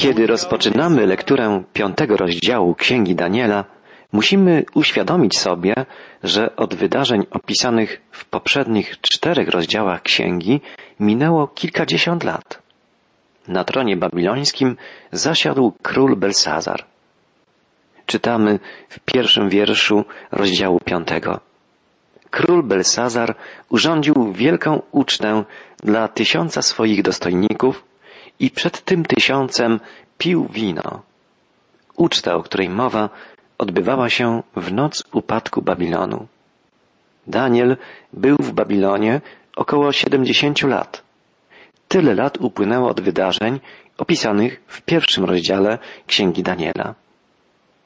Kiedy rozpoczynamy lekturę piątego rozdziału Księgi Daniela, musimy uświadomić sobie, że od wydarzeń opisanych w poprzednich czterech rozdziałach Księgi minęło kilkadziesiąt lat. Na tronie babilońskim zasiadł król Belsazar. Czytamy w pierwszym wierszu rozdziału piątego. Król Belsazar urządził wielką ucztę dla tysiąca swoich dostojników i przed tym tysiącem pił wino. Uczta, o której mowa, odbywała się w noc upadku Babilonu. Daniel był w Babilonie około siedemdziesięciu lat. Tyle lat upłynęło od wydarzeń opisanych w pierwszym rozdziale Księgi Daniela.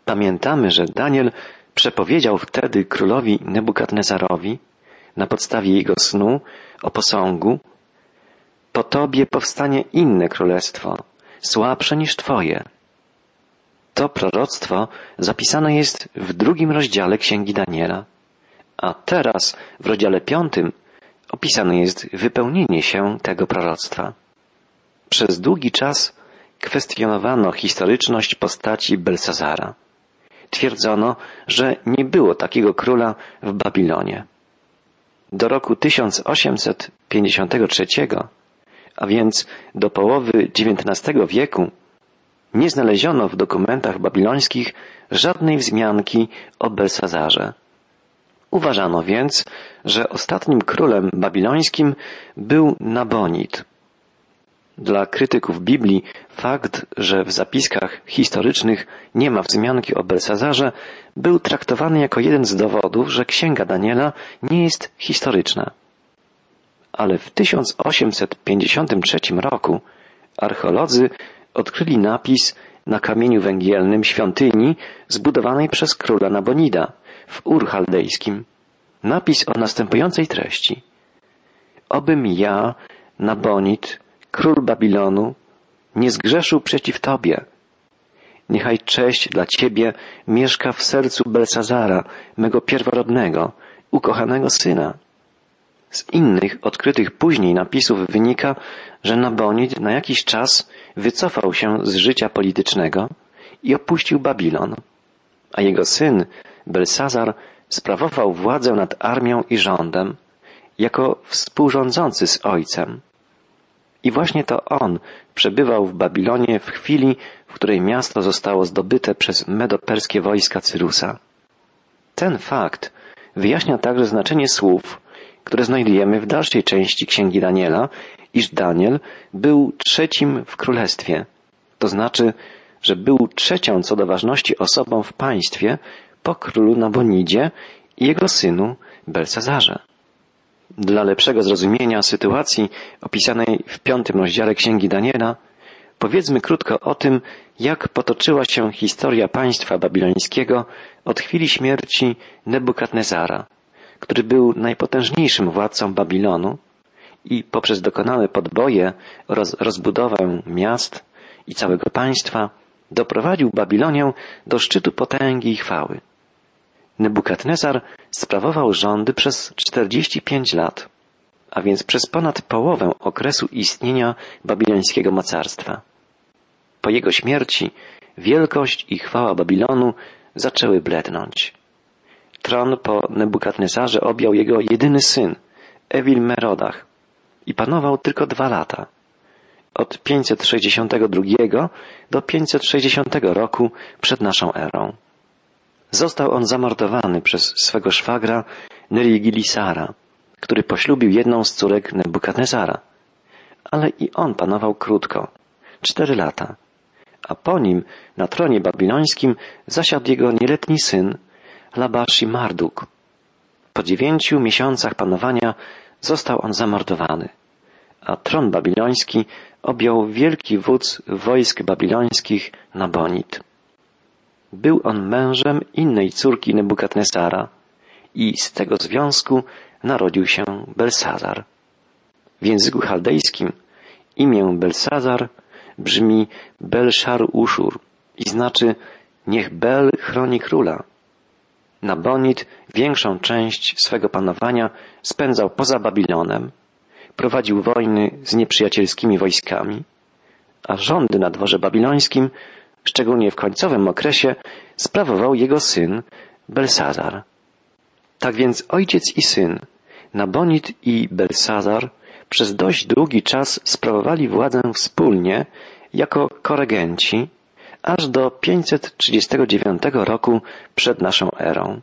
Pamiętamy, że Daniel przepowiedział wtedy królowi Nebukadnezarowi na podstawie jego snu o posągu po tobie powstanie inne królestwo, słabsze niż twoje. To proroctwo zapisane jest w drugim rozdziale Księgi Daniela, a teraz w rozdziale piątym opisane jest wypełnienie się tego proroctwa. Przez długi czas kwestionowano historyczność postaci Belsazara. Twierdzono, że nie było takiego króla w Babilonie. Do roku 1853 a więc do połowy XIX wieku, nie znaleziono w dokumentach babilońskich żadnej wzmianki o Belsazarze. Uważano więc, że ostatnim królem babilońskim był Nabonid. Dla krytyków Biblii fakt, że w zapiskach historycznych nie ma wzmianki o Belsazarze, był traktowany jako jeden z dowodów, że Księga Daniela nie jest historyczna ale w 1853 roku archeolodzy odkryli napis na kamieniu węgielnym świątyni zbudowanej przez króla Nabonida w Ur Chaldejskim. Napis o następującej treści. Obym ja, Nabonid, król Babilonu, nie zgrzeszył przeciw Tobie. Niechaj cześć dla Ciebie mieszka w sercu Belsazara, mego pierworodnego, ukochanego syna. Z innych, odkrytych później napisów wynika, że Nabonid na jakiś czas wycofał się z życia politycznego i opuścił Babilon, a jego syn, Belsazar, sprawował władzę nad armią i rządem jako współrządzący z ojcem. I właśnie to on przebywał w Babilonie w chwili, w której miasto zostało zdobyte przez medoperskie wojska Cyrusa. Ten fakt wyjaśnia także znaczenie słów, które znajdujemy w dalszej części Księgi Daniela, iż Daniel był trzecim w królestwie. To znaczy, że był trzecią co do ważności osobą w państwie po królu Nabonidzie i jego synu Belsazarze. Dla lepszego zrozumienia sytuacji opisanej w piątym rozdziale Księgi Daniela, powiedzmy krótko o tym, jak potoczyła się historia państwa babilońskiego od chwili śmierci Nebukadnezara, który był najpotężniejszym władcą Babilonu i poprzez dokonane podboje oraz rozbudowę miast i całego państwa doprowadził Babilonię do szczytu potęgi i chwały. Nebukadnezar sprawował rządy przez 45 lat, a więc przez ponad połowę okresu istnienia babilońskiego mocarstwa. Po jego śmierci wielkość i chwała Babilonu zaczęły blednąć. Tron po Nebukadnezarze objął jego jedyny syn, Ewil Merodach, i panował tylko dwa lata. Od 562 do 560 roku przed naszą erą. Został on zamordowany przez swego szwagra Nerigilisara, który poślubił jedną z córek Nebukadnezara. Ale i on panował krótko, cztery lata. A po nim na tronie babilońskim zasiadł jego nieletni syn Labashi Marduk. Po dziewięciu miesiącach panowania został on zamordowany, a tron babiloński objął wielki wódz wojsk babilońskich Nabonid. Był on mężem innej córki Nebukadnesara i z tego związku narodził się Belsazar. W języku chaldejskim imię Belsazar brzmi Belszar Uszur i znaczy niech Bel chroni króla. Nabonid większą część swego panowania spędzał poza Babilonem, prowadził wojny z nieprzyjacielskimi wojskami, a rządy na dworze babilońskim, szczególnie w końcowym okresie, sprawował jego syn Belsazar. Tak więc ojciec i syn, Nabonid i Belsazar, przez dość długi czas sprawowali władzę wspólnie jako koregenci, aż do 539 roku przed naszą erą.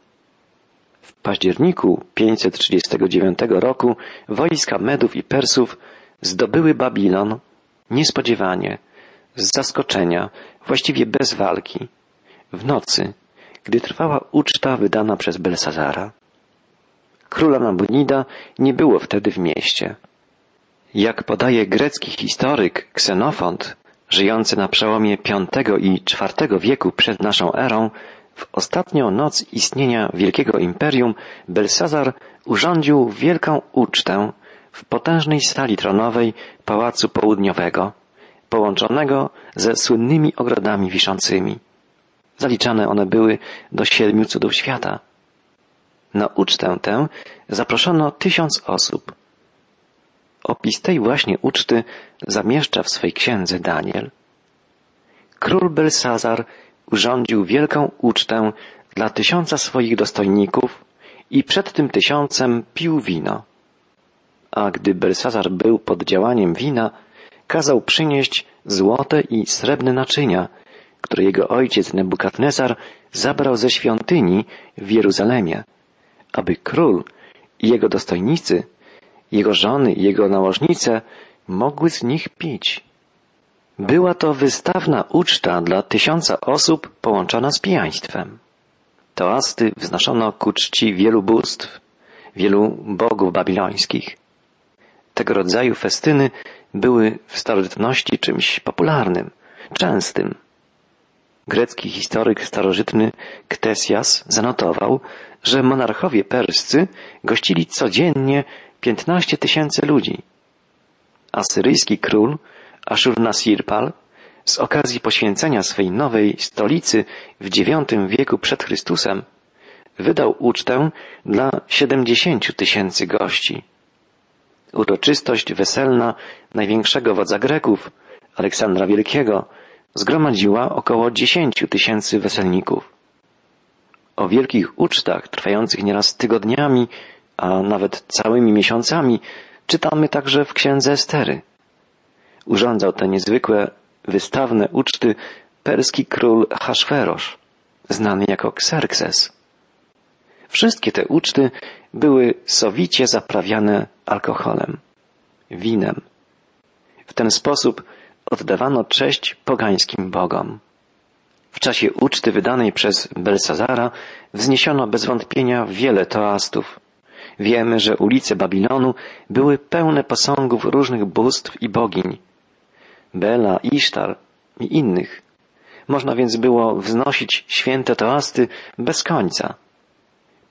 W październiku 539 roku wojska Medów i Persów zdobyły Babilon niespodziewanie, z zaskoczenia, właściwie bez walki, w nocy, gdy trwała uczta wydana przez Belsazara. Króla Nabunida nie było wtedy w mieście. Jak podaje grecki historyk Ksenofont, żyjący na przełomie V i IV wieku przed naszą erą, w ostatnią noc istnienia wielkiego imperium Belsazar urządził wielką ucztę w potężnej sali tronowej Pałacu Południowego, połączonego ze słynnymi ogrodami wiszącymi. Zaliczane one były do siedmiu cudów świata. Na ucztę tę zaproszono tysiąc osób. Opis tej właśnie uczty zamieszcza w swej księdze Daniel. Król Belsazar urządził wielką ucztę dla tysiąca swoich dostojników i przed tym tysiącem pił wino. A gdy Belsazar był pod działaniem wina, kazał przynieść złote i srebrne naczynia, które jego ojciec Nebukadnezar zabrał ze świątyni w Jeruzalemie, aby król i jego dostojnicy, jego żony i jego nałożnice mogły z nich pić. Była to wystawna uczta dla tysiąca osób połączona z pijaństwem. Toasty wznoszono ku czci wielu bóstw, wielu bogów babilońskich. Tego rodzaju festyny były w starożytności czymś popularnym, częstym. Grecki historyk starożytny Ktesias zanotował, że monarchowie perscy gościli codziennie 15 tysięcy ludzi. Asyryjski król Ashurnasirpal z okazji poświęcenia swej nowej stolicy w IX wieku przed Chrystusem wydał ucztę dla 70 tysięcy gości. Uroczystość weselna największego wodza Greków, Aleksandra Wielkiego, zgromadziła około 10 tysięcy weselników. O wielkich ucztach, trwających nieraz tygodniami, a nawet całymi miesiącami, czytamy także w księdze Estery. Urządzał te niezwykłe, wystawne uczty perski król Haszwerosz, znany jako Xerxes. Wszystkie te uczty były sowicie zaprawiane alkoholem, winem. W ten sposób oddawano cześć pogańskim bogom. W czasie uczty wydanej przez Belsazara wzniesiono bez wątpienia wiele toastów. Wiemy, że ulice Babilonu były pełne posągów różnych bóstw i bogiń. Bela, Isztar i innych. Można więc było wznosić święte toasty bez końca.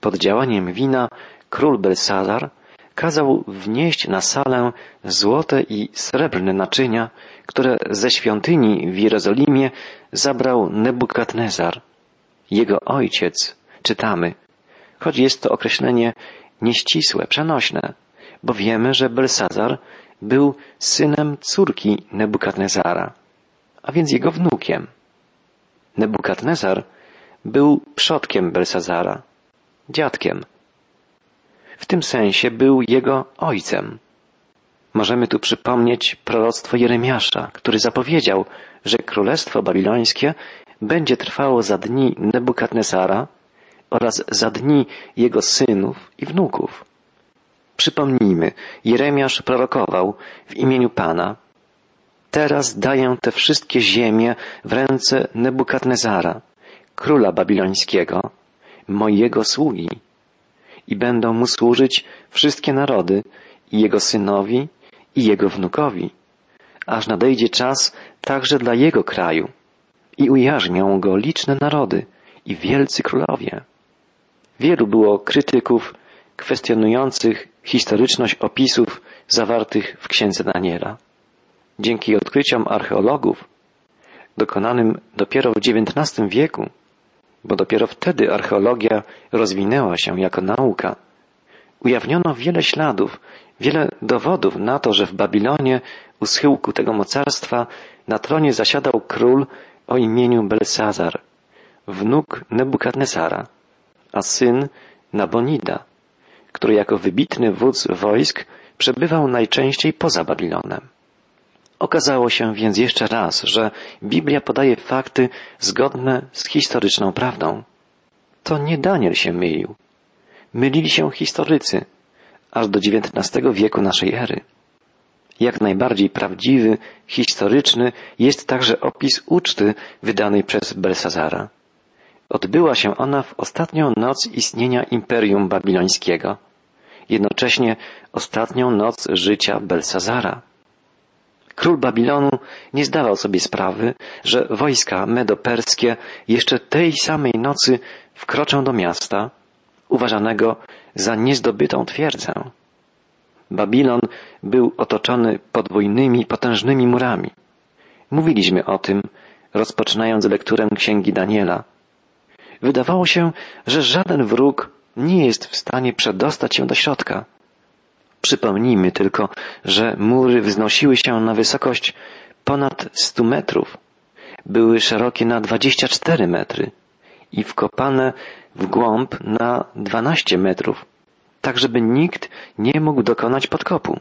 Pod działaniem wina król Belsazar kazał wnieść na salę złote i srebrne naczynia, które ze świątyni w Jerozolimie zabrał Nebukadnezar. Jego ojciec, czytamy, choć jest to określenie nieścisłe, przenośne, bo wiemy, że Belsazar był synem córki Nebukadnezara, a więc jego wnukiem. Nebukadnezar był przodkiem Belsazara, dziadkiem. W tym sensie był jego ojcem. Możemy tu przypomnieć proroctwo Jeremiasza, który zapowiedział, że królestwo babilońskie będzie trwało za dni Nebukadnesara oraz za dni jego synów i wnuków. Przypomnijmy, Jeremiasz prorokował w imieniu Pana, Teraz daję te wszystkie ziemie w ręce Nebukadnezara, króla babilońskiego, mojego sługi, i będą mu służyć wszystkie narody, i jego synowi, i jego wnukowi, aż nadejdzie czas także dla jego kraju, i ujarzmią go liczne narody i wielcy królowie. Wielu było krytyków kwestionujących historyczność opisów zawartych w księdze Daniela. Dzięki odkryciom archeologów, dokonanym dopiero w XIX wieku, bo dopiero wtedy archeologia rozwinęła się jako nauka, ujawniono wiele śladów, wiele dowodów na to, że w Babilonie u schyłku tego mocarstwa na tronie zasiadał król o imieniu Belsazar, wnuk Nebukadnesara, a syn Nabonida, który jako wybitny wódz wojsk przebywał najczęściej poza Babilonem. Okazało się więc jeszcze raz, że Biblia podaje fakty zgodne z historyczną prawdą. To nie Daniel się mylił. Mylili się historycy, aż do XIX wieku naszej ery. Jak najbardziej prawdziwy, historyczny jest także opis uczty wydanej przez Belsazara. Odbyła się ona w ostatnią noc istnienia Imperium Babilońskiego, jednocześnie ostatnią noc życia Belsazara. Król Babilonu nie zdawał sobie sprawy, że wojska medoperskie jeszcze tej samej nocy wkroczą do miasta, uważanego za niezdobytą twierdzę. Babilon był otoczony podwójnymi, potężnymi murami. Mówiliśmy o tym, rozpoczynając lekturę księgi Daniela. Wydawało się, że żaden wróg nie jest w stanie przedostać się do środka. Przypomnijmy tylko, że mury wznosiły się na wysokość ponad 100 metrów. Były szerokie na 24 metry i wkopane w głąb na 12 metrów, tak żeby nikt nie mógł dokonać podkopu.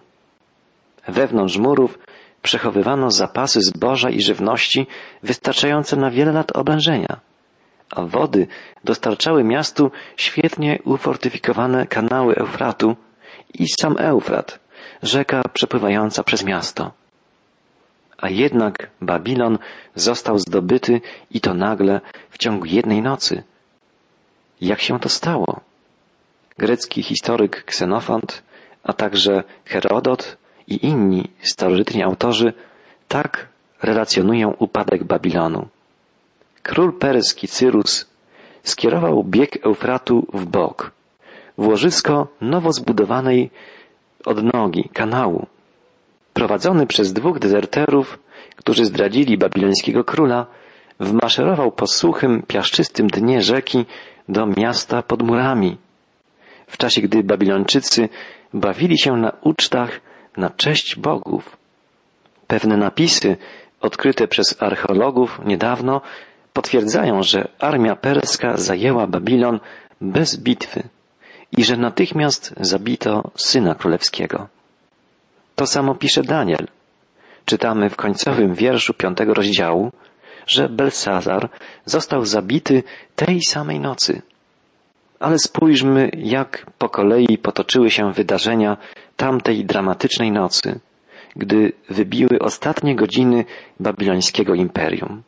Wewnątrz murów przechowywano zapasy zboża i żywności wystarczające na wiele lat oblężenia, a wody dostarczały miastu świetnie ufortyfikowane kanały Eufratu i sam Eufrat, rzeka przepływająca przez miasto. A jednak Babilon został zdobyty i to nagle w ciągu jednej nocy. Jak się to stało? Grecki historyk Ksenofont, a także Herodot i inni starożytni autorzy tak relacjonują upadek Babilonu. Król perski Cyrus skierował bieg Eufratu w bok, w łożysko nowo zbudowanej odnogi kanału. Prowadzony przez dwóch dezerterów, którzy zdradzili babilońskiego króla, wmaszerował po suchym, piaszczystym dnie rzeki do miasta pod murami. W czasie, gdy Babilończycy bawili się na ucztach na cześć bogów. Pewne napisy, odkryte przez archeologów niedawno, potwierdzają, że armia perska zajęła Babilon bez bitwy i że natychmiast zabito syna królewskiego. To samo pisze Daniel. Czytamy w końcowym wierszu piątego rozdziału, że Belsazar został zabity tej samej nocy. Ale spójrzmy, jak po kolei potoczyły się wydarzenia tamtej dramatycznej nocy, gdy wybiły ostatnie godziny babilońskiego imperium.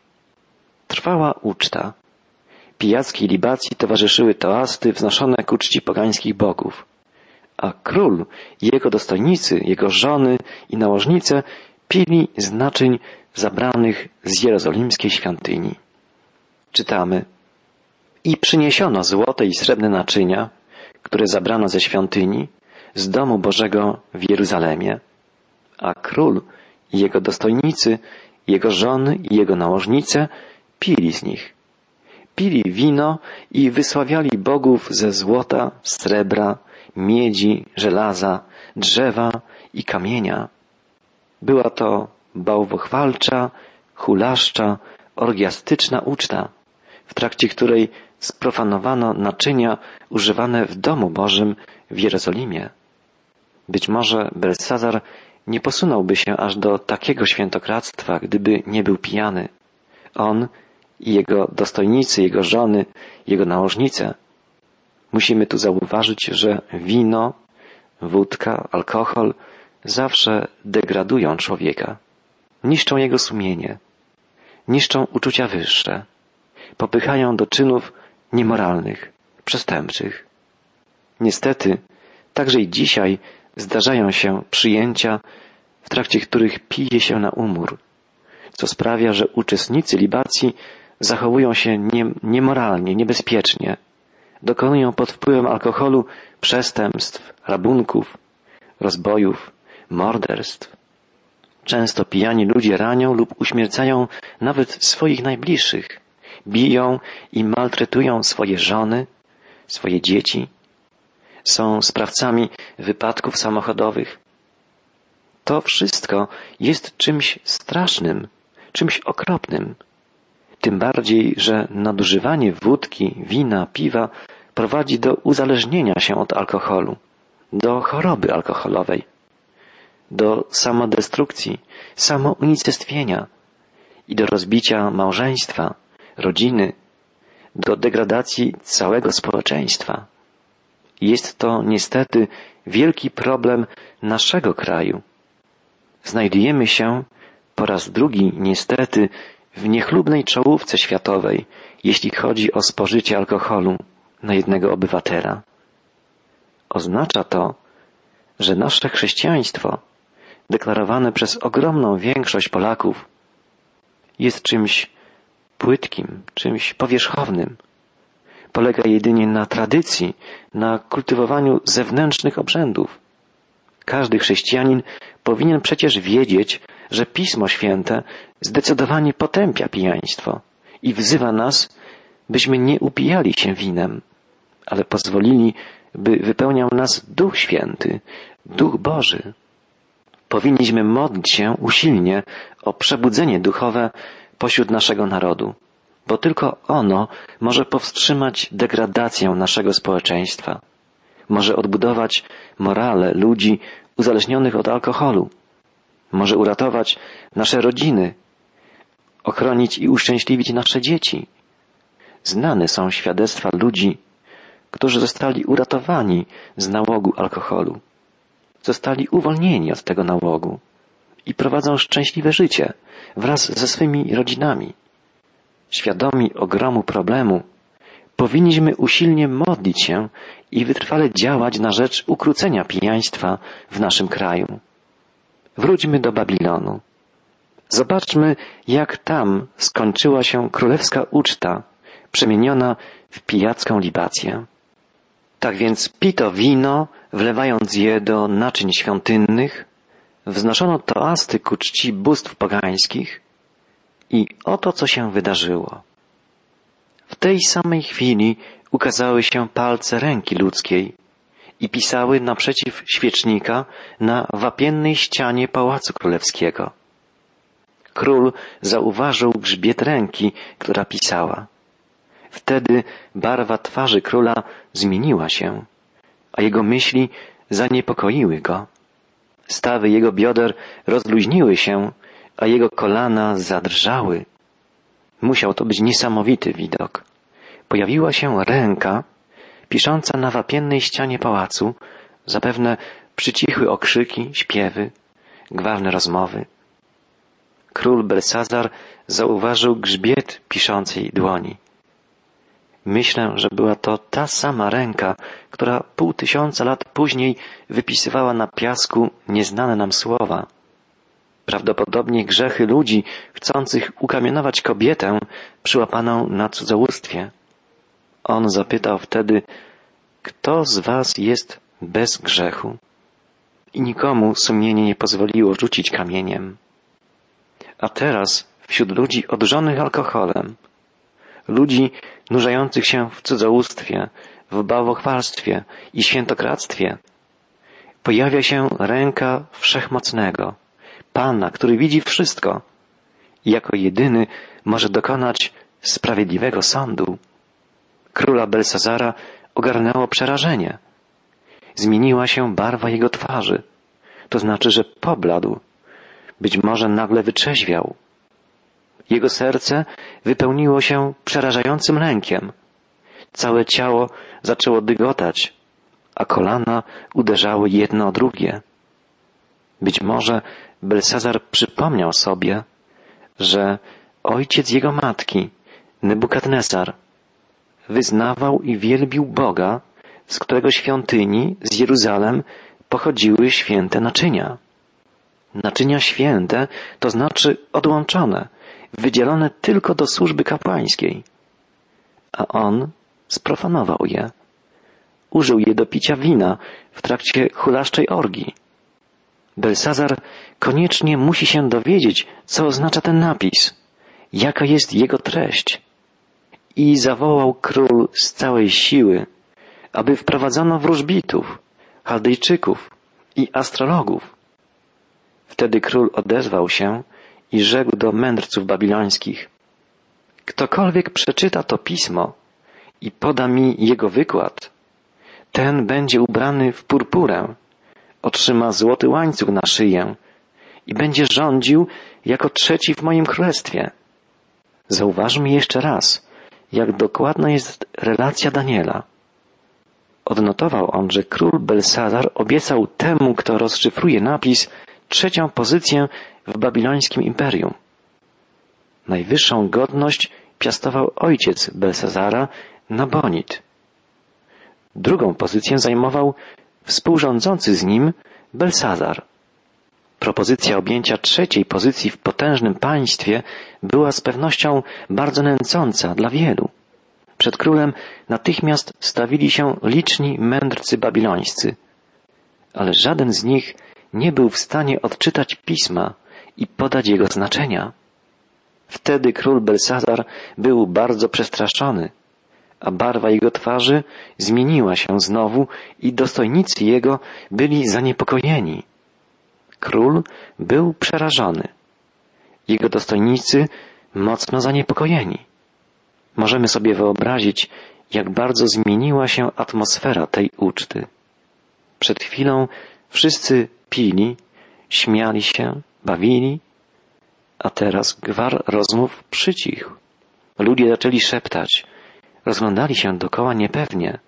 Trwała uczta. Pijackiej libacji towarzyszyły toasty wznoszone ku czci pogańskich bogów. A król jego dostojnicy, jego żony i nałożnice pili z naczyń zabranych z jerozolimskiej świątyni. Czytamy. I przyniesiono złote i srebrne naczynia, które zabrano ze świątyni, z domu Bożego w Jeruzalemie, a król jego dostojnicy, jego żony i jego nałożnice pili z nich. Pili wino i wysławiali bogów ze złota, srebra, miedzi, żelaza, drzewa i kamienia. Była to bałwochwalcza, hulaszcza, orgiastyczna uczta, w trakcie której sprofanowano naczynia używane w domu Bożym w Jerozolimie. Być może Belsazar nie posunąłby się aż do takiego świętokradztwa, gdyby nie był pijany. On i jego dostojnicy, jego żony, jego nałożnice. Musimy tu zauważyć, że wino, wódka, alkohol zawsze degradują człowieka, niszczą jego sumienie, niszczą uczucia wyższe, popychają do czynów niemoralnych, przestępczych. Niestety, także i dzisiaj zdarzają się przyjęcia, w trakcie których pije się na umór, co sprawia, że uczestnicy libacji zachowują się nie, niemoralnie, niebezpiecznie, dokonują pod wpływem alkoholu przestępstw, rabunków, rozbojów, morderstw. Często pijani ludzie ranią lub uśmiercają nawet swoich najbliższych, biją i maltretują swoje żony, swoje dzieci, są sprawcami wypadków samochodowych. To wszystko jest czymś strasznym, czymś okropnym. Tym bardziej, że nadużywanie wódki, wina, piwa prowadzi do uzależnienia się od alkoholu, do choroby alkoholowej, do samodestrukcji, samounicestwienia i do rozbicia małżeństwa, rodziny, do degradacji całego społeczeństwa. Jest to niestety wielki problem naszego kraju. Znajdujemy się po raz drugi niestety w niechlubnej czołówce światowej, jeśli chodzi o spożycie alkoholu na jednego obywatela. Oznacza to, że nasze chrześcijaństwo, deklarowane przez ogromną większość Polaków, jest czymś płytkim, czymś powierzchownym. Polega jedynie na tradycji, na kultywowaniu zewnętrznych obrzędów. Każdy chrześcijanin powinien przecież wiedzieć, że Pismo Święte zdecydowanie potępia pijaństwo i wzywa nas, byśmy nie upijali się winem, ale pozwolili, by wypełniał nas Duch Święty, Duch Boży. Powinniśmy modlić się usilnie o przebudzenie duchowe pośród naszego narodu, bo tylko ono może powstrzymać degradację naszego społeczeństwa, może odbudować morale ludzi uzależnionych od alkoholu, może uratować nasze rodziny, ochronić i uszczęśliwić nasze dzieci. Znane są świadectwa ludzi, którzy zostali uratowani z nałogu alkoholu, zostali uwolnieni od tego nałogu i prowadzą szczęśliwe życie wraz ze swymi rodzinami. Świadomi ogromu problemu, powinniśmy usilnie modlić się i wytrwale działać na rzecz ukrócenia pijaństwa w naszym kraju. Wróćmy do Babilonu. Zobaczmy, jak tam skończyła się królewska uczta, przemieniona w pijacką libację. Tak więc pito wino, wlewając je do naczyń świątynnych, wznoszono toasty ku czci bóstw pogańskich i oto co się wydarzyło. W tej samej chwili ukazały się palce ręki ludzkiej i pisały naprzeciw świecznika na wapiennej ścianie pałacu królewskiego. Król zauważył grzbiet ręki, która pisała. Wtedy barwa twarzy króla zmieniła się, a jego myśli zaniepokoiły go. Stawy jego bioder rozluźniły się, a jego kolana zadrżały. Musiał to być niesamowity widok. Pojawiła się ręka, pisząca na wapiennej ścianie pałacu, zapewne przycichły okrzyki, śpiewy, gwałne rozmowy. Król Belsazar zauważył grzbiet piszącej dłoni. Myślę, że była to ta sama ręka, która pół tysiąca lat później wypisywała na piasku nieznane nam słowa. Prawdopodobnie grzechy ludzi chcących ukamienować kobietę przyłapaną na cudzołóstwie. On zapytał wtedy, kto z was jest bez grzechu? I nikomu sumienie nie pozwoliło rzucić kamieniem. A teraz wśród ludzi odrzonych alkoholem, ludzi nurzających się w cudzołóstwie, w bałwochwalstwie i świętokradztwie, pojawia się ręka Wszechmocnego, Pana, który widzi wszystko i jako jedyny może dokonać sprawiedliwego sądu. Króla Belsazara ogarnęło przerażenie. Zmieniła się barwa jego twarzy. To znaczy, że pobladł. Być może nagle wyczeźwiał. Jego serce wypełniło się przerażającym lękiem. Całe ciało zaczęło dygotać, a kolana uderzały jedno o drugie. Być może Belsazar przypomniał sobie, że ojciec jego matki, Nebukadnesar, wyznawał i wielbił Boga, z którego świątyni z Jeruzalem pochodziły święte naczynia. Naczynia święte to znaczy odłączone, wydzielone tylko do służby kapłańskiej. A on sprofanował je. Użył je do picia wina w trakcie hulaszczej orgii. Belsazar koniecznie musi się dowiedzieć, co oznacza ten napis, jaka jest jego treść. I zawołał król z całej siły, aby wprowadzono wróżbitów, Chaldejczyków i astrologów. Wtedy król odezwał się i rzekł do mędrców babilońskich, ktokolwiek przeczyta to pismo i poda mi jego wykład, ten będzie ubrany w purpurę, otrzyma złoty łańcuch na szyję i będzie rządził jako trzeci w moim królestwie. Zauważmy jeszcze raz, jak dokładna jest relacja Daniela. Odnotował on, że król Belsazar obiecał temu, kto rozszyfruje napis, trzecią pozycję w babilońskim imperium. Najwyższą godność piastował ojciec Belsazara, Nabonid. Drugą pozycję zajmował współrządzący z nim Belsazar. Propozycja objęcia trzeciej pozycji w potężnym państwie była z pewnością bardzo nęcąca dla wielu. Przed królem natychmiast stawili się liczni mędrcy babilońscy, ale żaden z nich nie był w stanie odczytać pisma i podać jego znaczenia. Wtedy król Belsazar był bardzo przestraszony, a barwa jego twarzy zmieniła się znowu i dostojnicy jego byli zaniepokojeni. Król był przerażony. Jego dostojnicy mocno zaniepokojeni. Możemy sobie wyobrazić, jak bardzo zmieniła się atmosfera tej uczty. Przed chwilą wszyscy pili, śmiali się, bawili, a teraz gwar rozmów przycichł. Ludzie zaczęli szeptać, rozglądali się dokoła niepewnie.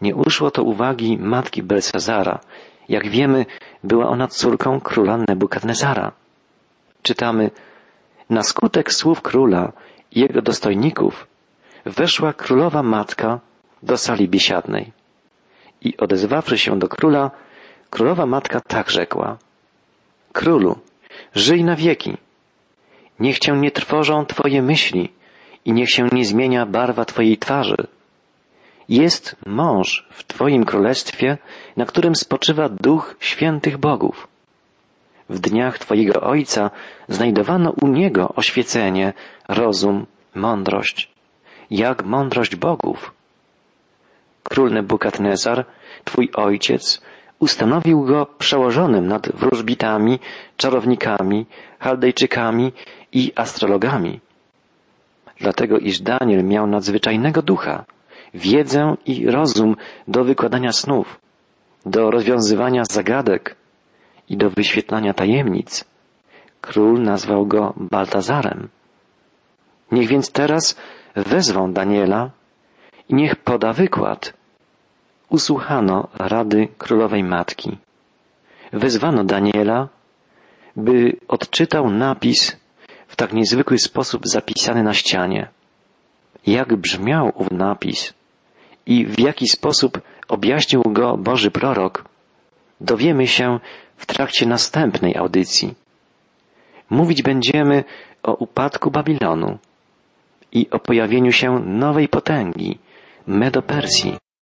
Nie uszło to uwagi matki Belsazara. Jak wiemy, była ona córką króla Nebukadnezara. Czytamy, na skutek słów króla i jego dostojników weszła królowa matka do sali biesiadnej. I odezwawszy się do króla, królowa matka tak rzekła. Królu, żyj na wieki. Niech cię nie trwożą twoje myśli i niech się nie zmienia barwa twojej twarzy. Jest mąż w twoim królestwie, na którym spoczywa duch świętych bogów. W dniach twojego ojca znajdowano u niego oświecenie, rozum, mądrość, jak mądrość bogów. Król Nebukadnezar, twój ojciec, ustanowił go przełożonym nad wróżbitami, czarownikami, chaldejczykami i astrologami. Dlatego iż Daniel miał nadzwyczajnego ducha, wiedzę i rozum do wykładania snów, do rozwiązywania zagadek i do wyświetlania tajemnic. Król nazwał go Baltazarem. Niech więc teraz wezwą Daniela i niech poda wykład. Usłuchano rady królowej matki. Wezwano Daniela, by odczytał napis w tak niezwykły sposób zapisany na ścianie. Jak brzmiał ów napis i w jaki sposób objaśnił go Boży prorok, dowiemy się w trakcie następnej audycji. Mówić będziemy o upadku Babilonu i o pojawieniu się nowej potęgi, Medo-Persji.